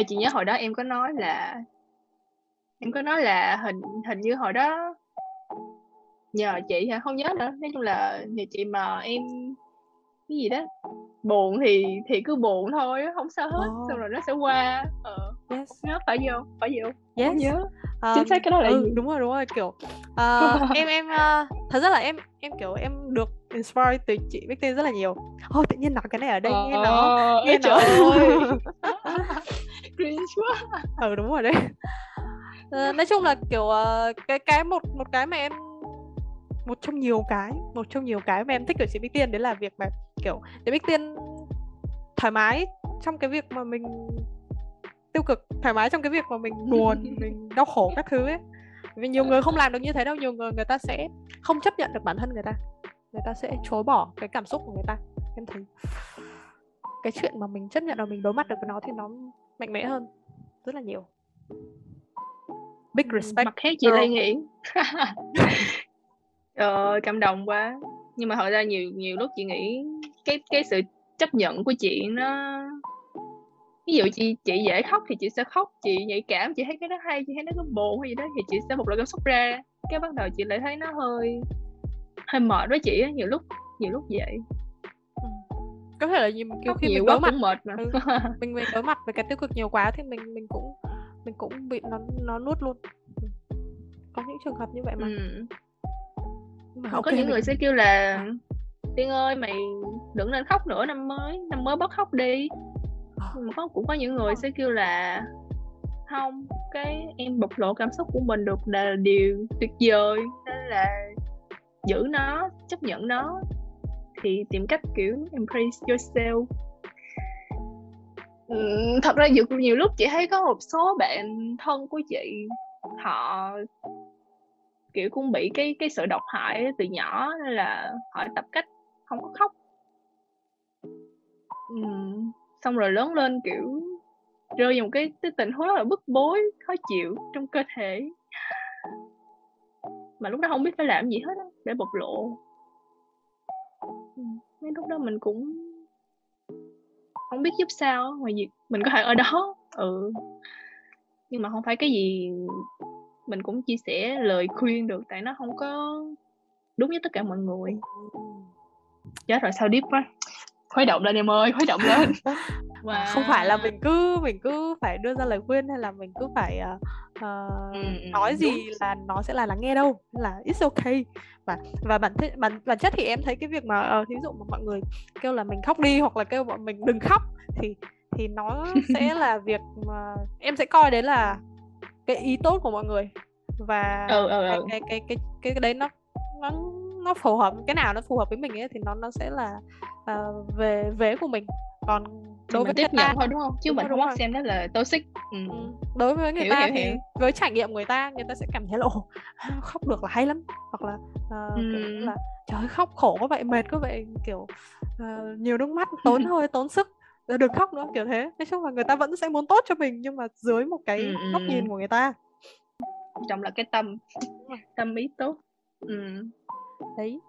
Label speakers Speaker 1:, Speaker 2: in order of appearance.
Speaker 1: thì chị nhớ hồi đó em có nói là em có nói là hình hình như hồi đó nhờ chị hả? Không nhớ nữa. Nói chung là nhờ chị mà em cái gì đó buồn thì thì cứ buồn thôi không sao hết.
Speaker 2: Ồ.
Speaker 1: xong rồi nó sẽ qua. Ờ
Speaker 2: yes.
Speaker 1: nhớ phải không phải không
Speaker 2: yes.
Speaker 1: không nhớ.
Speaker 2: Um,
Speaker 1: chính xác cái đó là
Speaker 2: ừ,
Speaker 1: gì?
Speaker 2: đúng rồi đúng rồi kiểu ờ, em em ờ, thật ra là em em kiểu em được inspire từ chị Tiên rất là nhiều. Ô tự nhiên nói cái này ở đây nghe nó nghe nó
Speaker 1: ơi
Speaker 2: ừ đúng rồi đấy. Ờ, nói chung là kiểu ờ, cái cái một một cái mà em một trong nhiều cái một trong nhiều cái mà em thích của chị Bích Tiên đấy là việc mà kiểu chị Bích Tiên thoải mái trong cái việc mà mình tiêu cực thoải mái trong cái việc mà mình buồn mình đau khổ các thứ ấy. Vì nhiều người không làm được như thế đâu nhiều người người ta sẽ không chấp nhận được bản thân người ta. Người ta sẽ chối bỏ cái cảm xúc của người ta. Em thấy cái chuyện mà mình chấp nhận và mình đối mặt được với nó thì nó mạnh mẽ hơn rất là nhiều. Big respect.
Speaker 1: mặt khác chị
Speaker 2: girl.
Speaker 1: Lê Nguyễn ờ, cảm động quá. Nhưng mà thật ra nhiều nhiều lúc chị nghĩ cái cái sự chấp nhận của chị nó ví dụ chị chị dễ khóc thì chị sẽ khóc chị nhạy cảm chị thấy cái đó hay chị thấy nó có buồn hay gì đó thì chị sẽ một loại cảm xúc ra. Cái bắt đầu chị lại thấy nó hơi hơi mệt với chị á nhiều lúc nhiều lúc vậy.
Speaker 2: Có thể là nhiều, kiểu khi mình đối mặt
Speaker 1: mệt mà
Speaker 2: Ừ. mình mình đối mặt với cái tiêu cực nhiều quá thì mình mình cũng mình cũng bị nó nó nuốt luôn Ừ. có những trường hợp như vậy mà
Speaker 1: ừ.
Speaker 2: Mà
Speaker 1: Mà
Speaker 2: ok
Speaker 1: có những
Speaker 2: mình
Speaker 1: người sẽ kêu là Tiên ơi mày đừng nên khóc nữa năm mới năm mới bớt khóc đi
Speaker 2: Ờ.
Speaker 1: mà có cũng có những người sẽ kêu là không cái em bộc lộ cảm xúc của mình được là điều tuyệt vời nên là giữ nó chấp nhận nó thì tìm cách kiểu embrace yourself. Ừ, thật ra nhiều, nhiều lúc chị thấy có một số bạn thân của chị họ kiểu cũng bị cái cái sự độc hại từ nhỏ nên là họ tập cách không có khóc. Ừ, xong rồi lớn lên kiểu rơi vào một cái, cái tình huống rất là bức bối khó chịu trong cơ thể. Mà lúc đó không biết phải làm gì hết để bộc lộ. Ừm, mấy lúc đó mình cũng không biết giúp sao ngoài việc mình có thể ở đó. Ừ. Nhưng mà không phải cái gì mình cũng chia sẻ lời khuyên được tại nó không có đúng với tất cả mọi người. Chết rồi sao deep quá. Khuấy động lên em ơi khuấy động lên.
Speaker 2: À, không phải là mình cứ mình cứ phải đưa ra lời khuyên hay là mình cứ phải ờ, ờ,
Speaker 1: Ừ,
Speaker 2: nói
Speaker 1: đúng.
Speaker 2: gì là nó sẽ là lắng nghe đâu Nên là it's okay. Và và bản chất bản bản chất thì em thấy cái việc mà uh, thí dụ mà mọi người kêu là mình khóc đi hoặc là kêu bọn mình đừng khóc thì thì nó sẽ là việc mà em sẽ coi đấy là cái ý tốt của mọi người. Và
Speaker 1: ừ ừ
Speaker 2: cái
Speaker 1: ừ.
Speaker 2: cái cái cái cái, cái đấy nó nó nó phù hợp cái nào nó phù hợp với mình ấy thì nó nó sẽ là ờ, về vế của mình còn đối với
Speaker 1: tiếp
Speaker 2: ta
Speaker 1: nhận thôi đúng không chứ
Speaker 2: Đúng
Speaker 1: mình không
Speaker 2: rồi.
Speaker 1: xem đó là toxic ừ.
Speaker 2: Ừ, đối với người
Speaker 1: Hiểu,
Speaker 2: ta
Speaker 1: hiểu,
Speaker 2: thì
Speaker 1: hiểu.
Speaker 2: với trải nghiệm người ta người ta sẽ cảm thấy là ồ khóc được là hay lắm hoặc là kiểu như
Speaker 1: Ừ.
Speaker 2: là trời khóc khổ quá vậy mệt quá vậy kiểu ờ, nhiều nước mắt tốn hơi tốn sức đừng khóc nữa kiểu thế nói chung là người ta vẫn sẽ muốn tốt cho mình nhưng mà dưới một cái
Speaker 1: Ừ,
Speaker 2: góc
Speaker 1: ừ.
Speaker 2: nhìn của người ta
Speaker 1: trọng là cái tâm tâm ý tốt ừ.
Speaker 2: Đấy